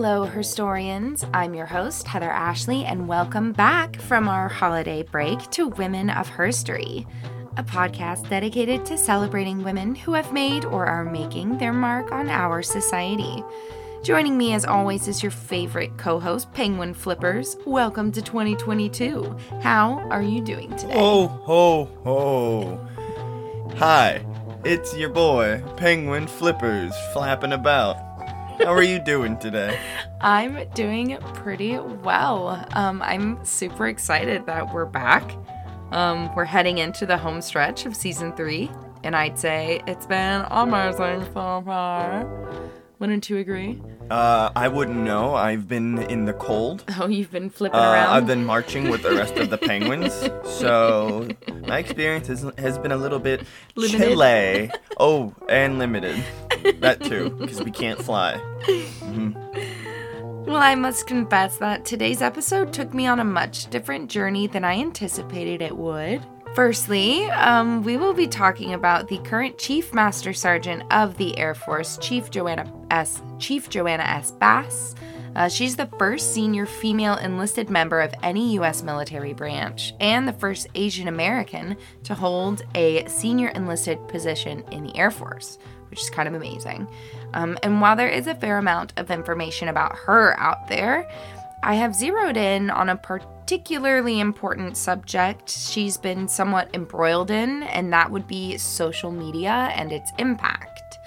Hello, historians. I'm your host, Heather Ashley, and welcome back from our holiday break to Women of Herstory, a podcast dedicated to celebrating women who have made or are making their mark on our society. Joining me, as always, is your favorite co host, Penguin Flippers. Welcome to 2022. How are you doing today? Oh, ho, ho. Hi, it's your boy, Penguin Flippers, flapping about. How are you doing today? I'm doing pretty well. Um, I'm super excited that we're back. Um, we're heading into the home stretch of season three, and I'd say it's been amazing so far. Wouldn't you agree? Uh, I wouldn't know. I've been in the cold. Oh, you've been flipping Uh, around. I've been marching with the rest of the penguins, so my experience has, has been a little bit Limited. chilly. Oh, and limited. That too, because we can't fly. Well, I must confess that today's episode took me on a much different journey than I anticipated it would. Firstly, um, we will be talking about the current Chief Master Sergeant of the Air Force, Chief JoAnne S. Chief JoAnne S. Bass. Uh, she's the first senior female enlisted member of any U.S. military branch and the first Asian American to hold a senior enlisted position in the Air Force, which is kind of amazing. Um, and while there is a fair amount of information about her out there, I have zeroed in on a particularly important subject she's been somewhat embroiled in, and that would be social media and its impact.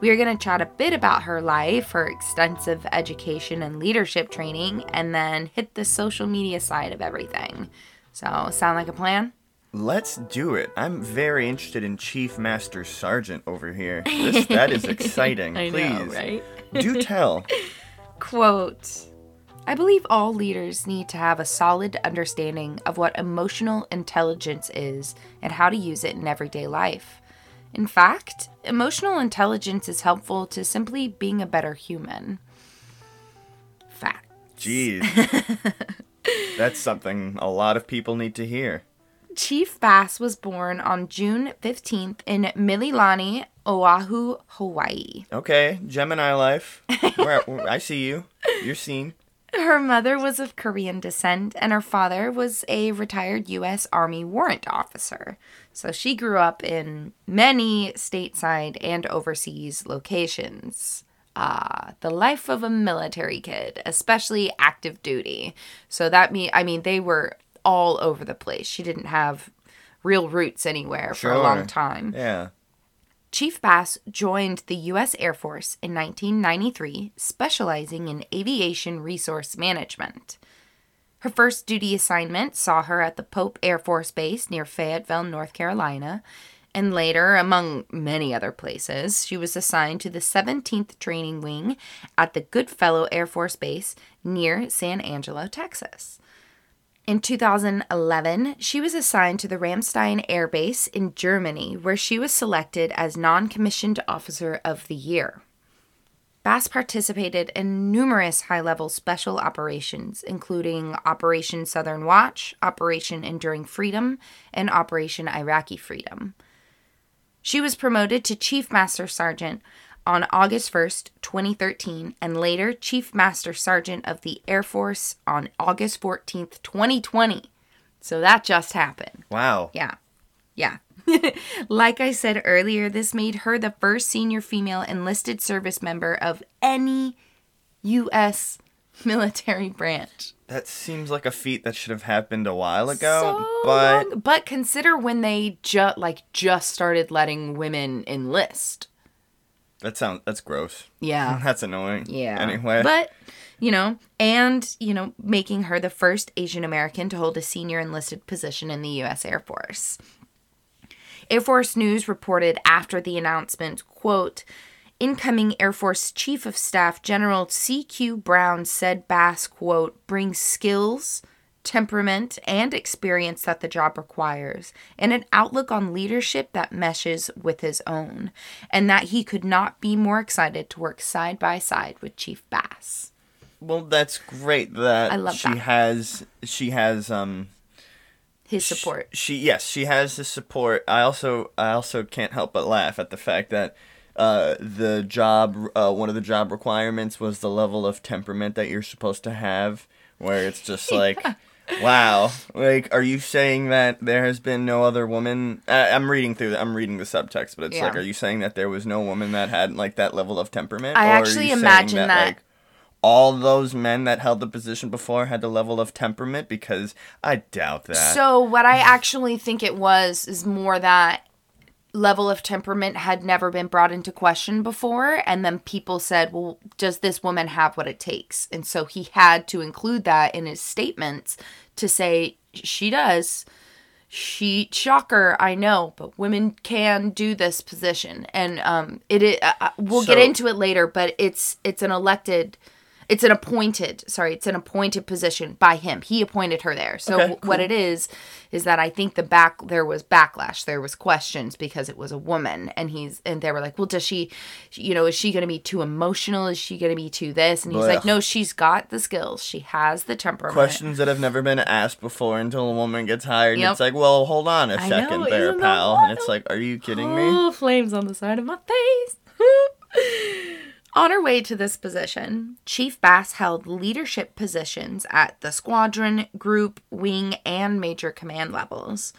We are going to chat a bit about her life, her extensive education and leadership training, and then hit the social media side of everything. So, sound like a plan? Let's do it. I'm very interested in Chief Master Sergeant over here. This, that is exciting. I Please, know, right? do tell. Quote I believe all leaders need to have a solid understanding of what emotional intelligence is and how to use it in everyday life. In fact, emotional intelligence is helpful to simply being a better human. Fact. Jeez. That's something a lot of people need to hear. Chief Bass was born on June 15th in Mililani, Oahu, Hawaii. Okay, Gemini life. Where, I see you. You're seen. Her mother was of Korean descent, and her father was a retired U.S. Army warrant officer. So she grew up in many stateside and overseas locations. Ah, the life of a military kid, especially active duty. So that mean I mean they were all over the place. She didn't have real roots anywhere for a long time. Yeah. Chief Bass joined the U.S. Air Force in 1993, specializing in aviation resource management. Her first duty assignment saw her at the Pope Air Force Base near Fayetteville, North Carolina, and later, among many other places, she was assigned to the 17th Training Wing at the Goodfellow Air Force Base near San Angelo, Texas. In 2011, she was assigned to the Ramstein Air Base in Germany, where she was selected as Non Commissioned Officer of the Year. Bass participated in numerous high level special operations, including Operation Southern Watch, Operation Enduring Freedom, and Operation Iraqi Freedom. She was promoted to Chief Master Sergeant on August 1st, 2013, and later Chief Master Sergeant of the Air Force on August 14th, 2020. So that just happened. Wow. Yeah. Yeah. like I said earlier, this made her the first senior female enlisted service member of any U.S. military branch. That seems like a feat that should have happened a while ago, So but long- but consider when they just like just started letting women enlist. That sounds that's gross. Yeah. That's annoying. Yeah. Anyway. But, you know, and, you know, making her the first Asian American to hold a senior enlisted position in the U.S. Air Force. Air Force News reported after the announcement, quote, Incoming Air Force Chief of Staff General C.Q. Brown said Bass, quote, brings skills, temperament, and experience that the job requires, and an outlook on leadership that meshes with his own, and that he could not be more excited to work side by side with Chief Bass. well, that's great that I love she that. has she has um His support. She yes, she has his support. I also I also can't help but laugh at the fact that uh, the job, uh, one of the job requirements was the level of temperament that you're supposed to have, where it's just like, wow, like, are you saying that there has been no other woman? Uh, I'm reading through, the, I'm reading the subtext, but it's Yeah. like, are you saying that there was no woman that had like that level of temperament? I actually imagine that- like, all those men that held the position before had the level of temperament because I doubt that. So what I actually think it was is more that level of temperament had never been brought into question before and then people said, "Well, does this woman have what it takes?" And so he had to include that in his statements to say she does. She shocker, I know, but women can do this position and um it, it uh, we'll get into it later, but it's it's an elected it's an appointed sorry it's an appointed position by him he appointed her there so Okay, w- what it is is that i think the back there was backlash there was questions because it was a woman and he's and they were like well does she you know is she going to be too emotional is she going to be too this and he's like no she's got the skills she has the temperament Questions that have never been asked before until a woman gets hired. And Yep. it's like, well, hold on a I second know, there, pal. And it's like, are you kidding me? Oh, flames on the side of my face. on her way to this position, Chief Bass held leadership positions at the squadron, group, wing, and major command levels.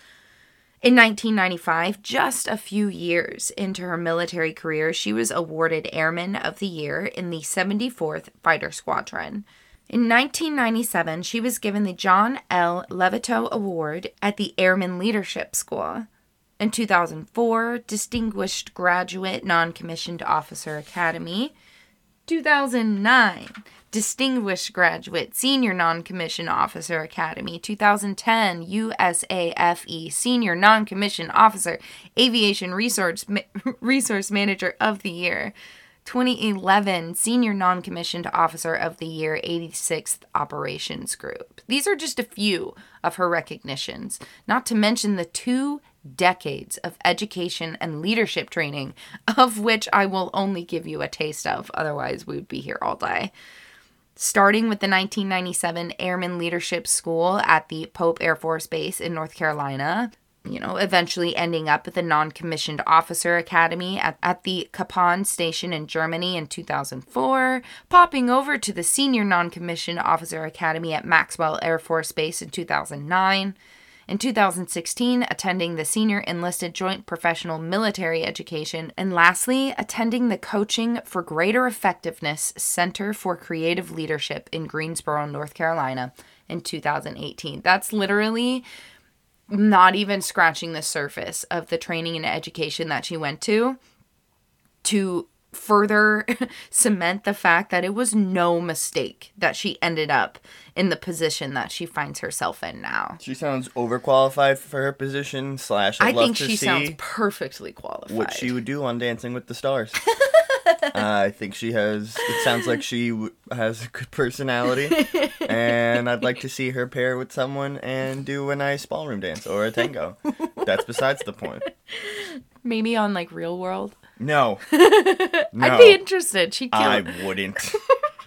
In 1995, just a few years into her military career, she was awarded Airman of the Year in the 74th Fighter Squadron. In 1997, she was given the John L. Levitow Award at the Airman Leadership School. In 2004, Distinguished Graduate Non Commissioned Officer Academy. 2009, Distinguished Graduate Senior Non Commissioned Officer Academy. 2010, USAFE Senior Non Commissioned Officer Aviation Resource, Ma- Resource Manager of the Year. 2011 Senior Non Commissioned Officer of the Year, 86th Operations Group. These are just a few of her recognitions, not to mention the two decades of education and leadership training, of which I will only give you a taste of, otherwise, we would be here all day. Starting with the 1997 Airman Leadership School at the Pope Air Force Base in North Carolina, you know, eventually ending up at the Non Commissioned Officer Academy at, at the Kapaun Station in Germany in 2004, popping over to the Senior Non Commissioned Officer Academy at Maxwell Air Force Base in 2009. In 2016, attending the Senior Enlisted Joint Professional Military Education, and lastly, attending the Coaching for Greater Effectiveness Center for Creative Leadership in Greensboro, North Carolina in 2018. That's literally not even scratching the surface of the training and education that she went to to further cement the fact that it was no mistake that she ended up in the position that she finds herself in now. She sounds overqualified for her position. Slash, I'd I think she sounds perfectly qualified. what she would do on Dancing with the Stars. uh, I think she has. It sounds like she w- has a good personality, and I'd like to see her pair with someone and do a nice ballroom dance or a tango. That's besides the point. Maybe on like Real World. No, no, I'd be interested. She'd kill I wouldn't.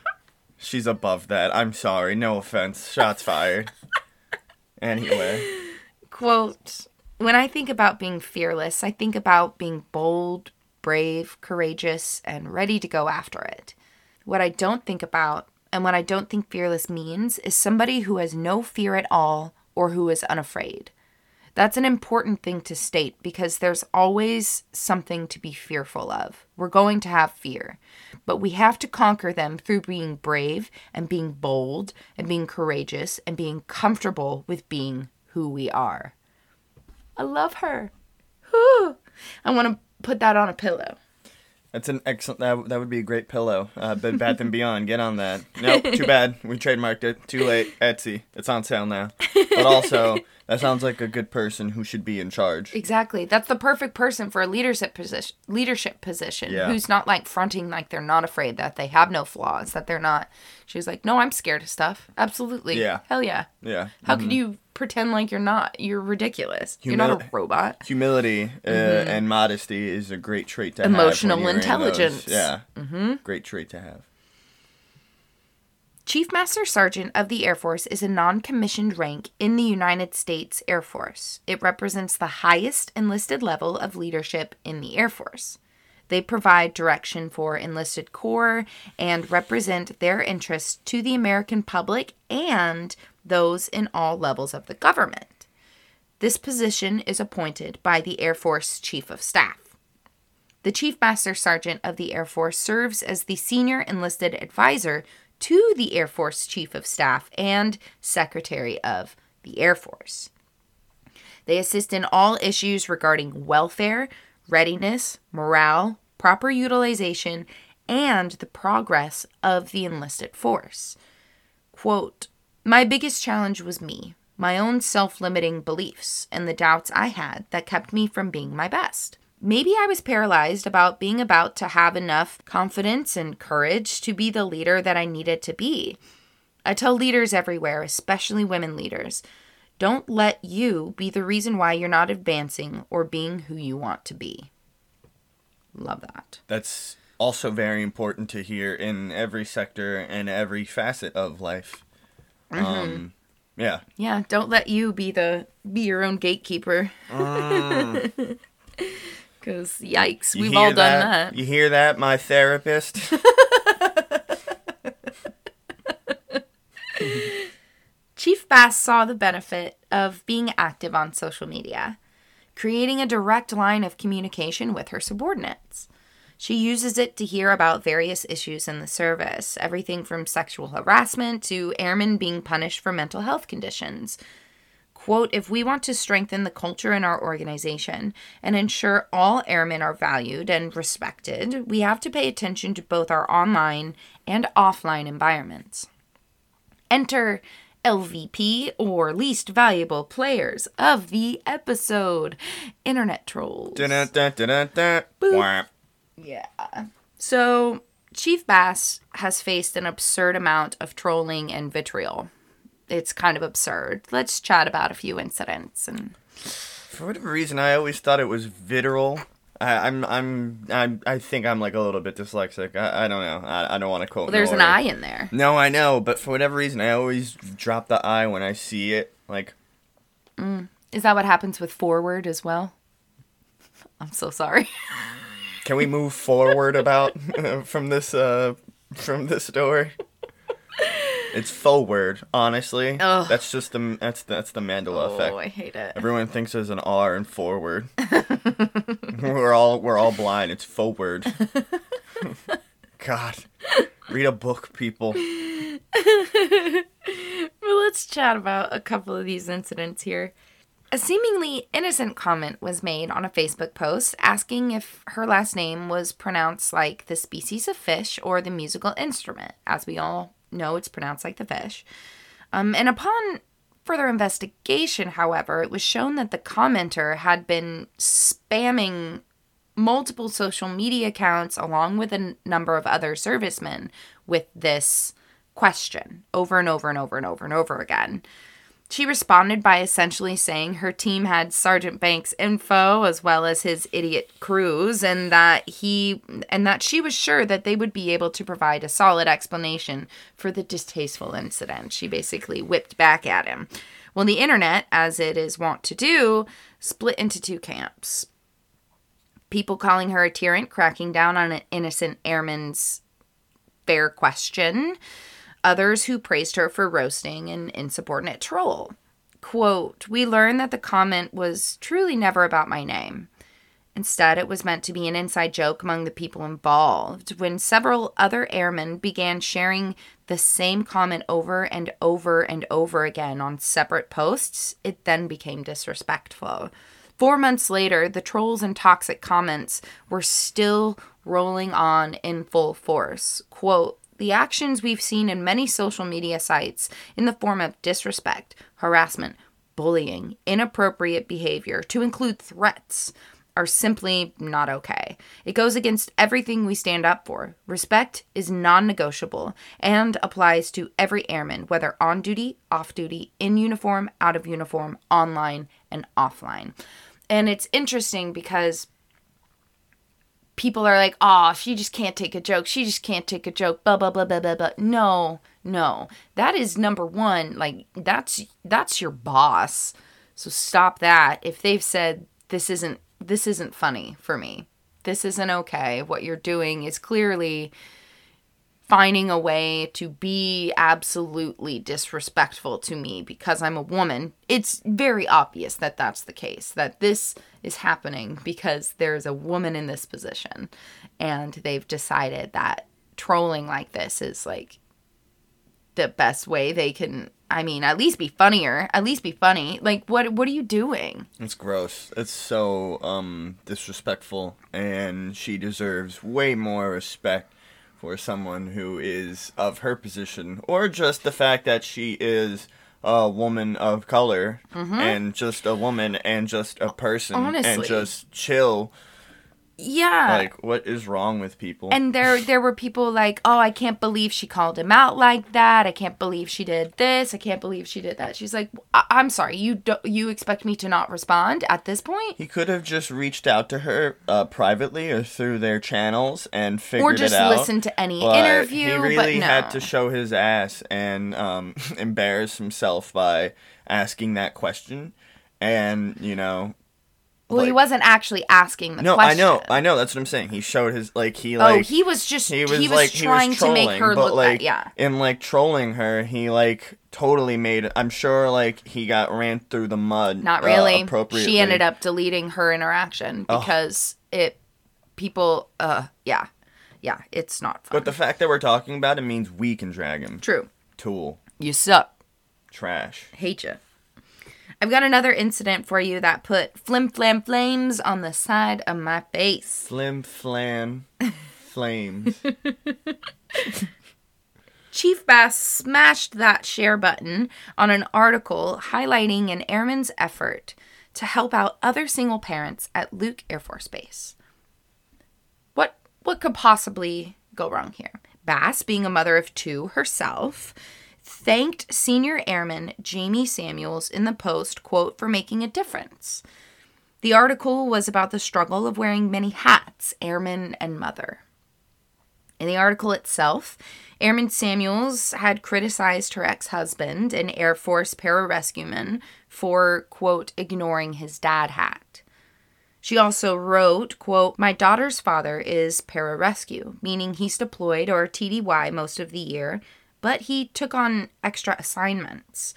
She's above that. I'm sorry. No offense. Shots fired. Anyway, Quote When I think about being fearless, I think about being bold, brave, courageous, and ready to go after it. What I don't think about, and what I don't think fearless means, is somebody who has no fear at all or who is unafraid. That's an important thing to state because there's always something to be fearful of. We're going to have fear, but we have to conquer them through being brave and being bold and being courageous and being comfortable with being who we are. I love her. Whew. I want to put that on a pillow. that's an excellent. That, that would be a great pillow. Uh, Bed Bath and Beyond. Get on that. Nope. Too bad. We trademarked it. Too late. Etsy. It's on sale now. But also, that sounds like a good person who should be in charge. Exactly. That's the perfect person for a leadership position. Leadership position. Yeah. Who's not like fronting like they're not afraid that they have no flaws, that they're not. She's like, no, I'm scared of stuff. Absolutely. Yeah. Hell yeah. Yeah. How could you pretend like you're not? You're ridiculous. you're not a robot. Humility uh, and modesty is a great trait to have. Emotional you're in intelligence. Yeah. Mm-hmm. Great trait to have. Chief Master Sergeant of the Air Force is a non commissioned rank in the United States Air Force. It represents the highest enlisted level of leadership in the Air Force. They provide direction for enlisted corps and represent their interests to the American public and those in all levels of the government. This position is appointed by the Air Force Chief of Staff. The Chief Master Sergeant of the Air Force serves as the senior enlisted advisor to the Air Force Chief of Staff and Secretary of the Air Force. They assist in all issues regarding welfare, readiness, morale, proper utilization, and the progress of the enlisted force. Quote, My biggest challenge was me, my own self limiting beliefs, and the doubts I had that kept me from being my best. Maybe I was paralyzed about being about to have enough confidence and courage to be the leader that I needed to be. I tell leaders everywhere, especially women leaders, don't let you be the reason why you're not advancing or being who you want to be. Love that. That's also very important to hear in every sector and every facet of life. Mm-hmm. Um, yeah. Yeah, don't let you be the be your own gatekeeper. Cuz yikes, we've all done that. You hear that, my therapist? Chief Bass saw the benefit of being active on social media, creating a direct line of communication with her subordinates. She uses it to hear about various issues in the service, everything from sexual harassment to airmen being punished for mental health conditions. Quote, if we want to strengthen the culture in our organization and ensure all airmen are valued and respected, we have to pay attention to both our online and offline environments. Enter LVP or least valuable players of the episode Internet Trolls. Dun-dun-dun-dun-dun. Wah. Yeah. So, Chief Bass has faced an absurd amount of trolling and vitriol. It's kind of absurd. Let's chat about a few incidents and For whatever reason, I always thought it was vitriol. I, I'm, I'm, I'm, I think I'm like a little bit dyslexic. I, I don't know. I, I don't want to quote. well, there's an. I in there. No, I know, but for whatever reason, I always drop the I when I see it. Like, Is that what happens with forward as well? I'm so sorry. can we move forward about from this, uh, from this story? It's forward, honestly. Ugh. That's just the that's that's the Mandela oh, effect. Oh, I hate it. Everyone thinks there's an R in forward. we're all we're all blind. It's forward. God, read a book, people. Well, let's chat about a couple of these incidents here. A seemingly innocent comment was made on a Facebook post asking if her last name was pronounced like the species of fish or the musical instrument. As we all know, it's pronounced like the fish. Um, and upon further investigation, however, it was shown that the commenter had been spamming multiple social media accounts along with a number of other servicemen with this question over and over and over and over and over again. She responded by essentially saying her team had Sergeant Banks' info as well as his idiot crews and that he and that she was sure that they would be able to provide a solid explanation for the distasteful incident. She basically whipped back at him. Well, the internet, as it is wont to do, split into two camps people calling her a tyrant, cracking down on an innocent airman's fair question. Others who praised her for roasting an insubordinate troll. Quote, We learned that the comment was truly never about my name. Instead, it was meant to be an inside joke among the people involved. When several other airmen began sharing the same comment over and over and over again on separate posts, it then became disrespectful. Four months later, the trolls and toxic comments were still rolling on in full force. Quote, the actions we've seen in many social media sites in the form of disrespect, harassment, bullying, inappropriate behavior, to include threats, are simply not okay. It goes against everything we stand up for. Respect is non negotiable and applies to every airman, whether on duty, off duty, in uniform, out of uniform, online, and offline. And it's interesting because people are like, oh, she just can't take a joke. She just can't take a joke. Blah blah blah blah blah blah. No, no. That is number one. Like that's that's your boss. So stop that. If they've said this isn't this isn't funny for me, this isn't okay. What you're doing is clearly finding a way to be absolutely disrespectful to me because I'm a woman. It's very obvious that that's the case, that this is happening because there's a woman in this position. And they've decided that trolling like this is like the best way they can I mean, at least be funnier. At least be funny. Like what what are you doing? It's gross. It's so um disrespectful and she deserves way more respect for someone who is of her position or just the fact that she is a woman of color Mm-hmm. and just a woman and just a person and just chill. Yeah. Like what is wrong with people? and there there were people like, "Oh, I can't believe she called him out like that. I can't believe she did this. I can't believe she did that." She's like, I- "I'm sorry. You do- you expect me to not respond at this point?" he could have just reached out to her uh, privately or through their channels and figured out. Or just listen to any But interview, He but really no. had to show his ass and um, embarrass himself by asking that question. And, you know. Well, he wasn't actually asking the No, question. I know. I know. That's what I'm saying. He showed his, like, he, like. oh, he was just he he was, was, like trying was to make her look like bad. Yeah. in like trolling her he like totally made i'm sure like he got ran through the mud Not uh, really. appropriately she ended up deleting her interaction Oh. because it people uh yeah. Yeah, it's not fun. but the fact that we're talking about it means we can drag him True. tool You suck. trash Hate you. I've got another incident for you that put flim flam flames on the side of my face. flim flam flames Chief Bass smashed that share button on an article highlighting an airman's effort to help out other single parents at Luke Air Force Base. What what could possibly go wrong here? Bass, being a mother of two herself, thanked senior airman Jamie Samuels in the post, quote, for making a difference. The article was about the struggle of wearing many hats, airman and mother. In the article itself, Airman Samuels had criticized her ex husband, an Air Force pararescueman, for, quote, ignoring his dad hat. She also wrote, quote, My daughter's father is pararescue, meaning he's deployed or TDY most of the year, but he took on extra assignments.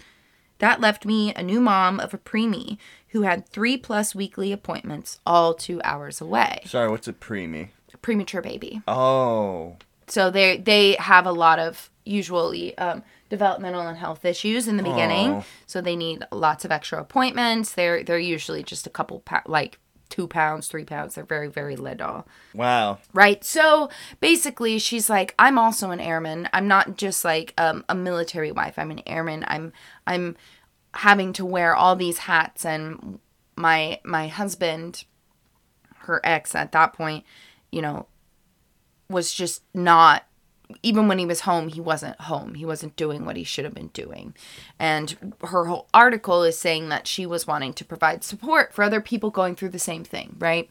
That left me a new mom of a preemie who had three plus weekly appointments, all two hours away. sorry what's a preemie A premature baby. oh So they they have a lot of usually um, developmental and health issues in the beginning. Aw. So they need lots of extra appointments. They're they're usually just a couple pa- like two pounds, three pounds. They're very very little, wow right? So basically, she's like, I'm also an airman. I'm not just like um, a military wife. I'm an airman. I'm I'm having to wear all these hats and my my husband her ex at that point you know was just not even when he was home he wasn't home. He wasn't doing what he should have been doing. And her whole article is saying that she was wanting to provide support for other people going through the same thing right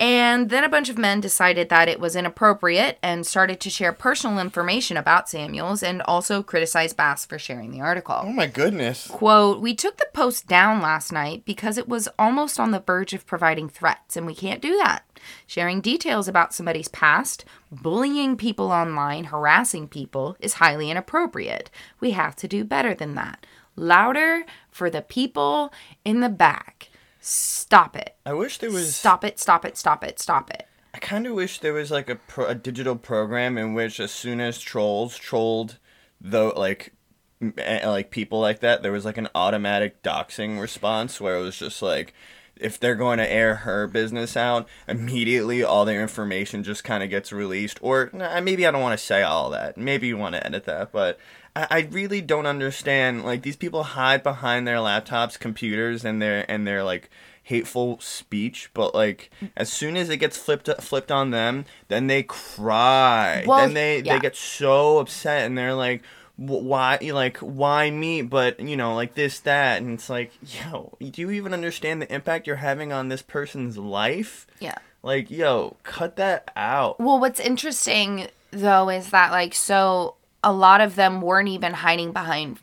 and then a bunch of men decided that it was inappropriate and started to share personal information about Samuels and also criticize Bass for sharing the article. oh my goodness Quote, we took the post down last night because it was almost on the verge of providing threats, and we can't do that. Sharing details about somebody's past, bullying people online, harassing people is highly inappropriate. We have to do better than that. Louder for the people in the back. Stop it. i wish there was Stop it, stop it, stop it, stop it. I kind of wish there was like a, pro- a digital program in which, as soon as trolls trolled, though like m- eh, like people like that, there was like an automatic doxing response where it was just like, if they're going to air her business out, immediately all their information just kind of gets released. Or nah, maybe I don't want to say all that. Maybe you want to edit that, but. I I really don't understand. Like these people hide behind their laptops, computers, and their and their like hateful speech, but like as soon as it gets flipped flipped on them, then they cry. Well, then they yeah. they get so upset and they're like why like why me but you know like this that and it's like yo do you even understand the impact you're having on this person's life Yeah. like yo cut that out Well, what's interesting though is that like so a lot of them weren't even hiding behind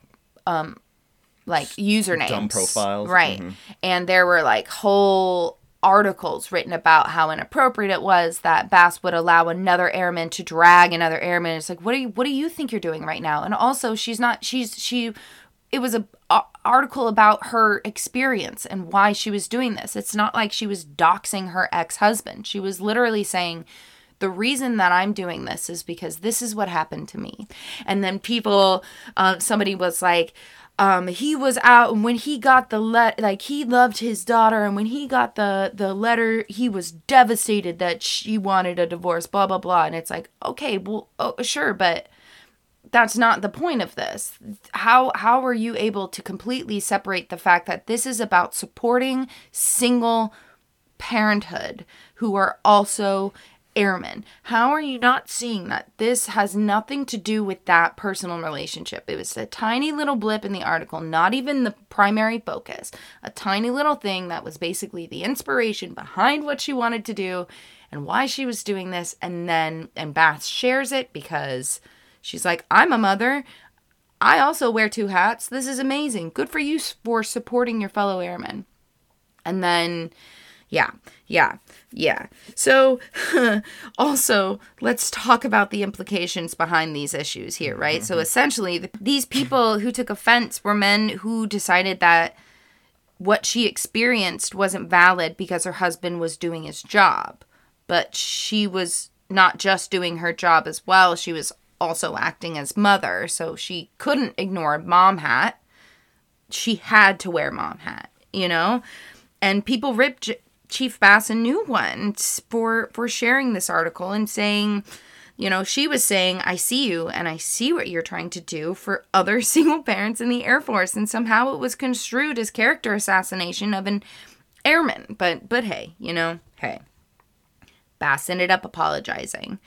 um like usernames profiles, right mhm. and there were like whole articles written about how inappropriate it was that Bass would allow another airman to drag another airman. It's like, what do you what do you think you're doing right now? And also, she's not. She's she. It was a, a article about her experience and why she was doing this. It's not like she was doxing her ex husband. She was literally saying. The reason that I'm doing this is because this is what happened to me. And then people, uh, somebody was like, um he was out and when he got the let like he loved his daughter and when he got the the letter he was devastated that she wanted a divorce blah blah blah and it's like okay well oh, sure but that's not the point of this how how are you able to completely separate the fact that this is about supporting single parenthood who are also airmen. How are you not seeing that this has nothing to do with that personal relationship? It was a tiny little blip in the article, not even the primary focus. A tiny little thing that was basically the inspiration behind what she wanted to do and why she was doing this. And then, and Bass shares it because she's like, I'm a mother. I also wear two hats. This is amazing. Good for you for supporting your fellow airmen. And then yeah, yeah, yeah. So, also, let's talk about the implications behind these issues here, right? Mm-hmm. So, essentially, the, these people who took offense were men who decided that what she experienced wasn't valid because her husband was doing his job, but she was not just doing her job as well, she was also acting as mother. So, she couldn't ignore mom hat. She had to wear mom hat, you know? And people ripped Chief Bass a new one for for sharing this article and saying, you know, she was saying, "I see you and I see what you're trying to do for other single parents in the Air Force," and somehow it was construed as character assassination of an airman. But but hey, you know, hey. Bass ended up apologizing,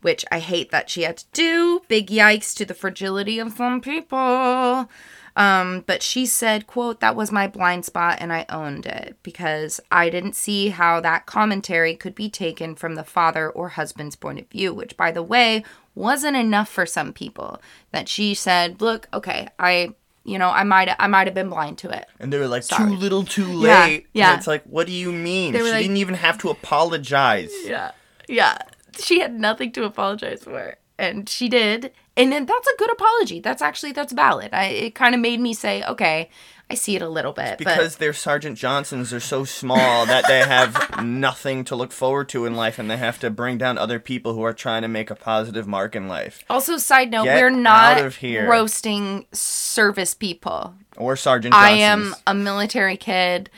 which I hate that she had to do. Big yikes to the fragility of some people. Um, but she said, quote, that was my blind spot and I owned it because I didn't see how that commentary could be taken from the father or husband's point of view, which by the way wasn't enough for some people. That she said, look, okay, I you know, I might I might have been blind to it. And they were like, Sorry. too little, too late. Yeah, yeah. And it's like, what do you mean? She like, didn't even have to apologize. Yeah, yeah. She had nothing to apologize for, and she did and that's a good apology. That's actually that's valid. I it kind of made me say, okay, I see it a little bit. It's because but... their Sergeant Johnsons are so small that they have nothing to look forward to in life, and they have to bring down other people who are trying to make a positive mark in life. Also, side note, Get we're not roasting service people or Sergeant. Johnsons. I am a military kid.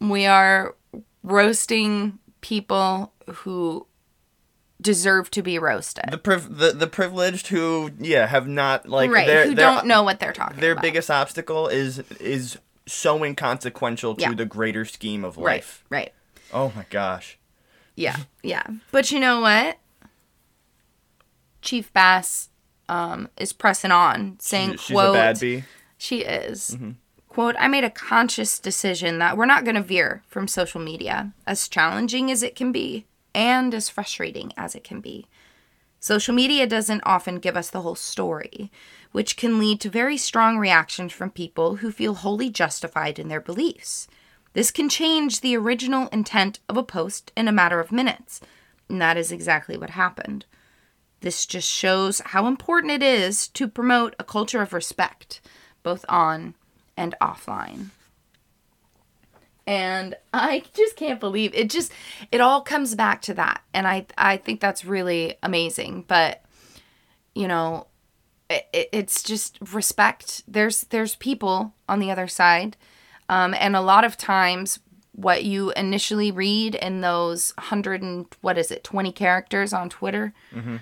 We are roasting people who deserve to be roasted. The priv- the, the privileged who yeah have not like right who don't know what they're talking about. their about. biggest obstacle is is so inconsequential to yeah. the greater scheme of life. Right. Right. Oh my gosh. Yeah. Yeah. But you know what? Chief Bass um, is pressing on, saying, she, she's "quote." A bad bee. She is. Mm-hmm. Quote, I made a conscious decision that we're not going to veer from social media, as challenging as it can be and as frustrating as it can be. Social media doesn't often give us the whole story, which can lead to very strong reactions from people who feel wholly justified in their beliefs. This can change the original intent of a post in a matter of minutes, and that is exactly what happened. This just shows how important it is to promote a culture of respect, both on and offline and i just can't believe it just it all comes back to that. And i i think that's really amazing. But you know it, it's just respect. There's there's people on the other side. Um, and a lot of times what you initially read in those 100 and what is it 20 characters on twitter mm-hmm.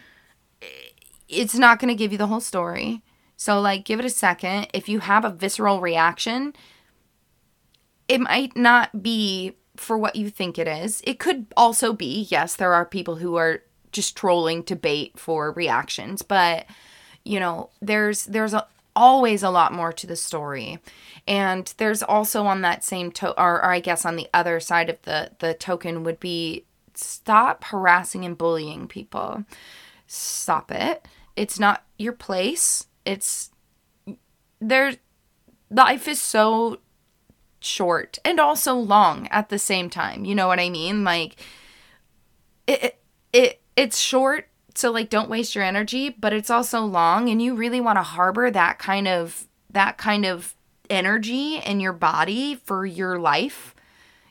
it's not going to give you the whole story. So like give it a second. If you have a visceral reaction it might not be for what you think it is. It could also be, yes, there are people who are just trolling to bait for reactions, but you know, there's there's a, always a lot more to the story. And there's also on that same to or, or I guess on the other side of the the token would be stop harassing and bullying people. Stop it. It's not your place. It's there life is so short and also long at the same time. You know what I mean? Like it it, it it's short so like don't waste your energy, but it's also long and you really want to harbor that kind of that kind of energy in your body for your life.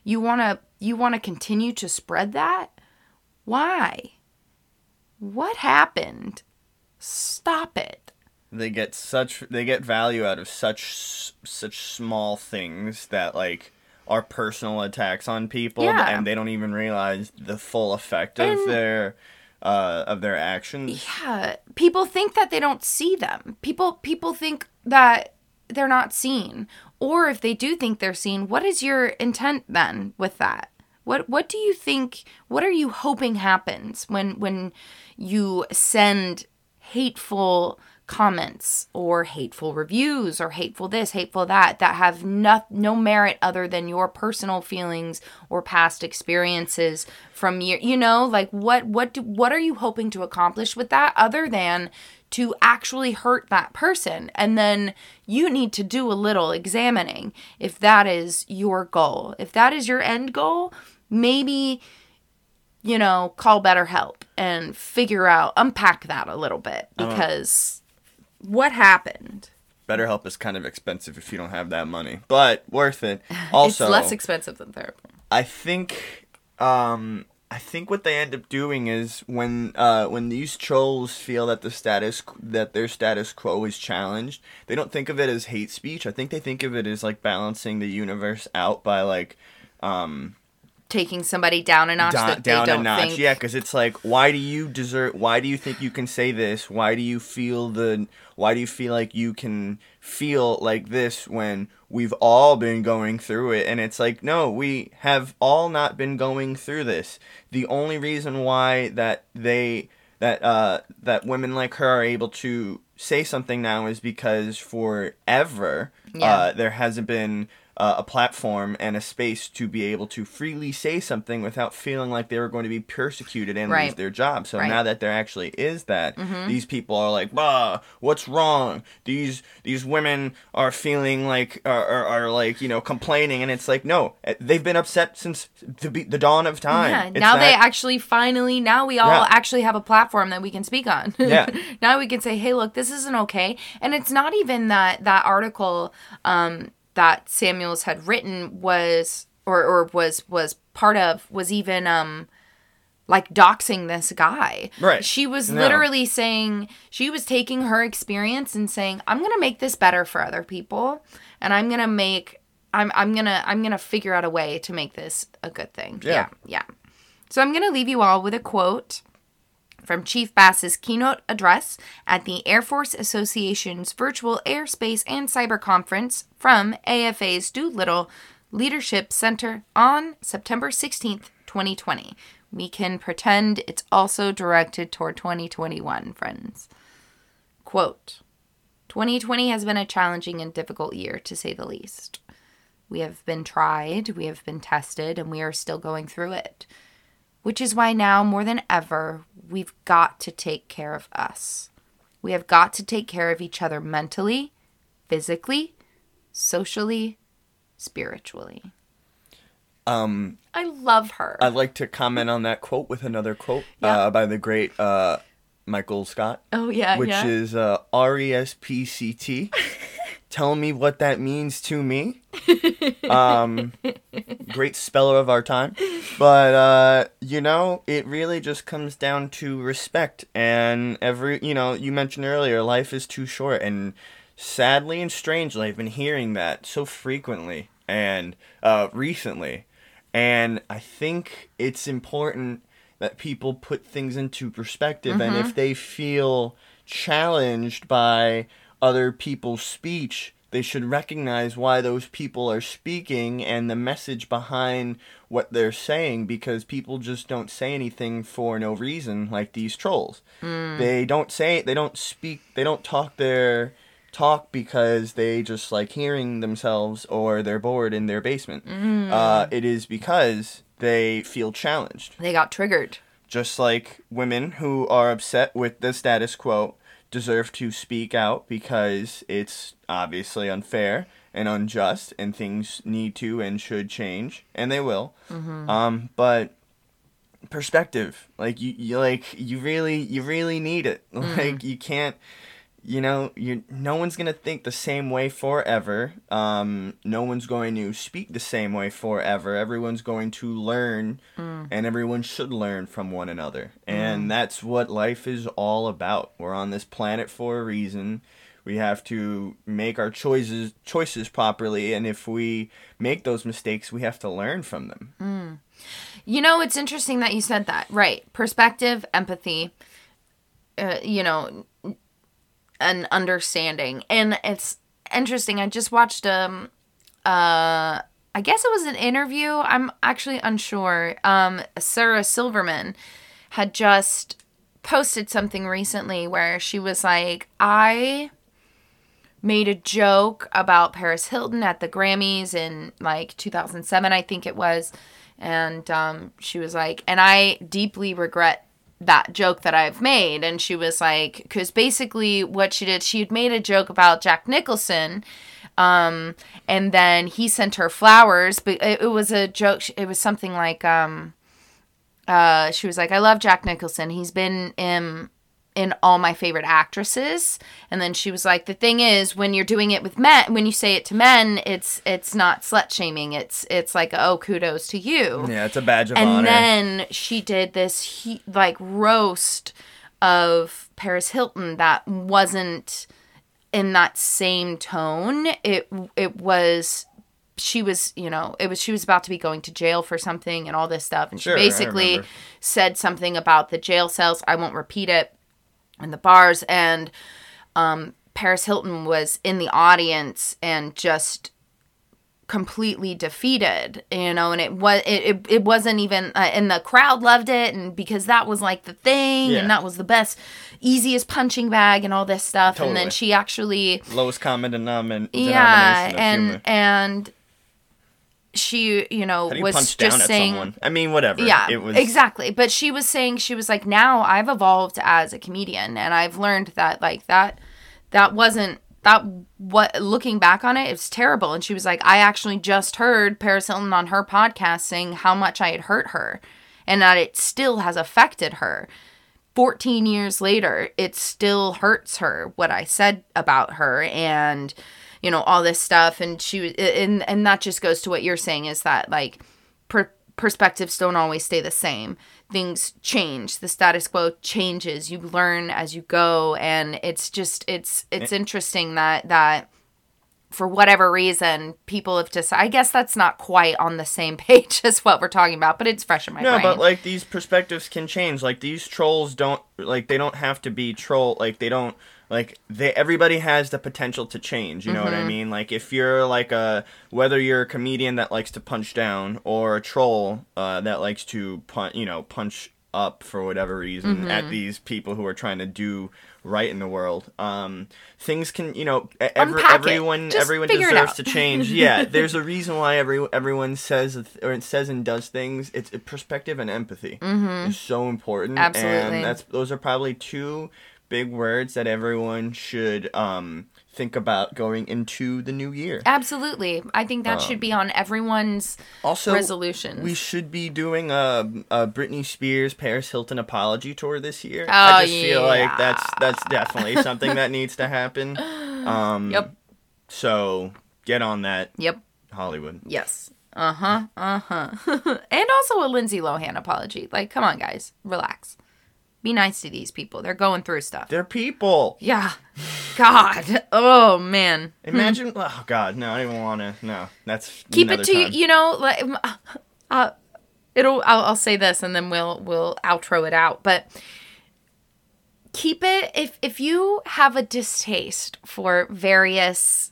You want to you want to continue to spread that? Why? What happened? Stop it. They get such they get value out of such such small things that like are personal attacks on people Yeah. and they don't even realize the full effect of And- their uh of their actions. Yeah, people think that they don't see them. People people think that they're not seen. Or if they do think they're seen, what is your intent then with that? What what do you think what are you hoping happens when when you send hateful comments or hateful reviews or hateful this, hateful that that have no, no merit other than your personal feelings or past experiences from your you know like what what do, what are you hoping to accomplish with that other than to actually hurt that person? And then you need to do a little examining if that is your goal. If that is your end goal maybe you know, call BetterHelp and figure out, unpack that a little bit uh-huh. because what happened? BetterHelp is kind of expensive if you don't have that money, but worth it. Also, it's less expensive than therapy. I think um I think what they end up doing is when uh when these trolls feel that the status that their status quo is challenged, they don't think of it as hate speech. I think they think of it as like balancing the universe out by like um Taking somebody down a notch da- that they down don't a notch. think. Yeah, because it's like, why do you deserve? Why do you think you can say this? Why do you feel the? Why do you feel like you can feel like this when we've all been going through it? And it's like, no, we have all not been going through this. The only reason why that they that uh that women like her are able to say something now is because forever Yeah. uh there hasn't been uh, a platform and a space to be able to freely say something without feeling like they were going to be persecuted and lose their job. So Right. Mm-hmm. now that there actually is that, these people are like, "Bah, what's wrong? These these women are feeling like are, are, are like you know complaining," and it's like, no, eh, they've been upset since the be- the dawn of time. Yeah, It's now they actually finally now we all Yeah. actually have a platform that we can speak on. Yeah. now we can say, "Hey, look, this isn't okay." And it's not even that that article um that Samuels had written was or or was was part of was even um like doxing this guy. Right. She was No. literally saying she was taking her experience and saying, "I'm going to make this better for other people and I'm going to make I'm I'm going to I'm to figure out a way to make this a good thing." Yeah. yeah. Yeah. So I'm going to leave you all with a quote from Chief Bass's keynote address at the Air Force Association's virtual airspace and cyber conference from AFA's Doolittle Leadership Center on September 16th, 2020. We can pretend it's also directed toward 2021, friends. Quote 2020 has been a challenging and difficult year, to say the least. We have been tried, we have been tested, and we are still going through it. Which is why now, more than ever, we've got to take care of us. We have got to take care of each other mentally, physically, socially, spiritually. um I love her. I'd like to comment on that quote with another quote Yeah. uh, by the great uh, Michael Scott. oh, yeah, which yeah. is uh, R E S P C T. Tell me what that means to me. Um, great speller of our time, but uh, you know, it really just comes down to respect. And every, you know, you mentioned earlier, life is too short, and sadly and strangely, I've been hearing that so frequently and uh, recently, and I think it's important that people put things into perspective and if they feel challenged by other people's speech they should recognize why those people are speaking and the message behind what they're saying because people just don't say anything for no reason like these trolls. They don't say they don't speak they don't talk their talk because they just like hearing themselves or they're bored in their basement. Uh, it is because they feel challenged. They got triggered. just like women who are upset with the status quo deserve to speak out because it's obviously unfair and unjust, and things need to and should change, and they will. Um, but perspective, like you, you like you really you really need it. Like you can't you know, you no one's gonna think the same way forever. Um, no one's going to speak the same way forever. Everyone's going to learn, and everyone should learn from one another. And that's what life is all about. We're on this planet for a reason. We have to make our choices choices properly, and if we make those mistakes, we have to learn from them. You know, it's interesting that you said that. Right. Perspective, empathy, uh, you know, an understanding. And it's interesting. I just watched um uh I guess it was an interview. I'm actually unsure. Um Sarah Silverman had just posted something recently where she was like, "I made a joke about Paris Hilton at the Grammys in like 2007, I think it was. And um, she was like, and I deeply regret that joke that I've made. And she was like, because basically what she did, she had made a joke about Jack Nicholson. Um, and then he sent her flowers, but it, it was a joke. It was something like, um, uh, she was like, I love Jack Nicholson. He's been in in all my favorite actresses. And then she was like, the thing is, when you're doing it with men, when you say it to men, it's it's not slut shaming. It's it's like, oh, kudos to you. Yeah, it's a badge of and honor. And then she did this he, like roast of Paris Hilton that wasn't in that same tone. It it was she was, you know, it was she was about to be going to jail for something and all this stuff and Sure, she basically said something about the jail cells. I won't repeat it in the bars and um Paris Hilton was in the audience and just completely defeated you know and it was it, it, it wasn't even uh, and the crowd loved it and because that was like the thing Yeah. and that was the best easiest punching bag and all this stuff and then she actually Lowest common denomin- yeah and humor. and she you know you was just down at saying someone? I mean, whatever. yeah, it was exactly. But she was saying she was like, now I've evolved as a comedian, and I've learned that like that that wasn't that what looking back on it, it's terrible. And she was like, I actually just heard Paris Hilton on her podcast saying how much I had hurt her, and that it still has affected her. 14 years later, it still hurts her what I said about her and you know all this stuff and she was and and that just goes to what you're saying is that like per- perspectives don't always stay the same. Things change. The status quo changes. You learn as you go and it's just it's it's interesting that that for whatever reason people have just I guess that's not quite on the same page as what we're talking about, but it's fresh in my mind. No, brain. but like these perspectives can change. Like these trolls don't like they don't have to be troll. Like they don't like they. Everybody has the potential to change. You know what I Mm-hmm. mean? Like if you're like a whether you're a comedian that likes to punch down or a troll uh, that likes to punch, you know, punch up for whatever reason Mm-hmm. at these people who are trying to do right in the world. Um, things can, you know, every, everyone everyone deserves to change. Yeah, there's a reason why every everyone says or it says and does things. It's it, perspective and empathy is so important. Mm-hmm. Absolutely. and that's those are probably two big words that everyone should um, think about going into the new year. Absolutely. I think that should be on everyone's Also, resolutions. we should be doing a, a Britney Spears Paris Hilton apology tour this year. Oh, I just feel like that's that's definitely something that needs to happen. Um, Yep. So get on that, Yep. Hollywood. Yes. Uh huh. Uh huh. and also a Lindsay Lohan apology. Like, come on, guys, relax. Be nice to these people. They're going through stuff. They're people. Yeah. God. Oh man. Imagine. Oh God, no, I don't even want to. No, that's Keep it to you. time. You know, like, uh, it'll. I'll, I'll say this, and then we'll we'll outro it out. But keep it if if you have a distaste for various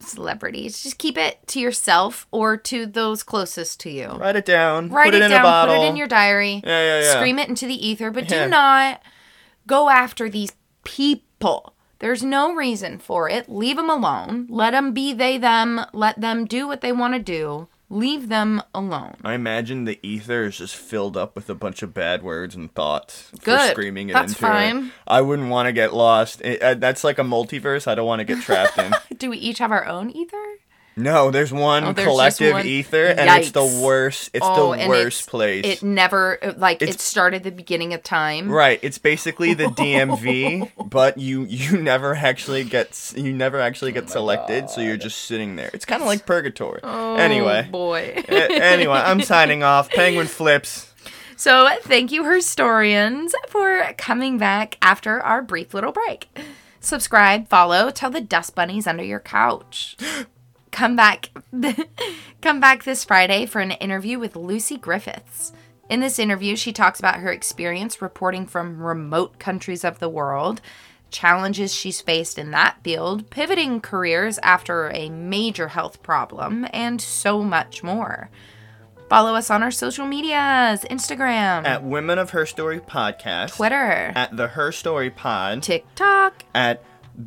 celebrities, just keep it to yourself or to those closest to you. Write it down. Write put it, it, in down, a bottle. put it in your diary, Yeah, yeah, yeah. scream it into the ether, but Yeah. do not go after these people. There's no reason for it. Leave them alone. Let them be they them. Let them do what they want to do. Leave them alone. I imagine the ether is just filled up with a bunch of bad words and thoughts for Good. screaming it That's into it. fine. I wouldn't want to get lost. It, uh, that's like a multiverse. I don't want to get trapped in. Do we each have our own ether? No, there's one Oh, there's collective one? ether, and it's the worst. It's Oh, the worst it's- place. It never like it started the beginning of time. Right, it's basically the DMV, but you you never actually get you never actually get oh selected, so you're just sitting there. It's kind of like purgatory. Oh, anyway, boy. Anyway, I'm signing off. Penguin flips. So, thank you, historians, for coming back after our brief little break. Subscribe, follow, tell the dust bunnies under your couch. Come back, come back this Friday for an interview with Lucy Griffiths. In this interview, she talks about her experience reporting from remote countries of the world, challenges she's faced in that field, pivoting careers after a major health problem, and so much more. Follow us on our social medias Instagram, At Women of Her Story podcast, Twitter, at the Her Story Pod, TikTok, at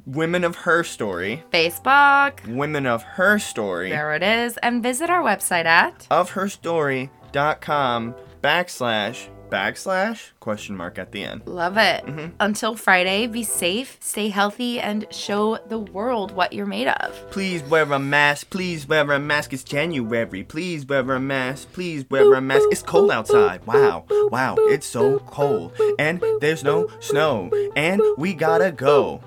Women of Her Story, Facebook. Women of Her Story, There it is. And visit our website at of herstory.com backslash backslash question mark at the end. love it. Mm-hmm. Until Friday, be safe, stay healthy, and show the world what you're made of. Please wear a mask. Please wear a mask. It's January. Please wear a mask. Please wear a mask. It's cold outside. Wow. Wow. It's so cold. And there's no snow. And we gotta go.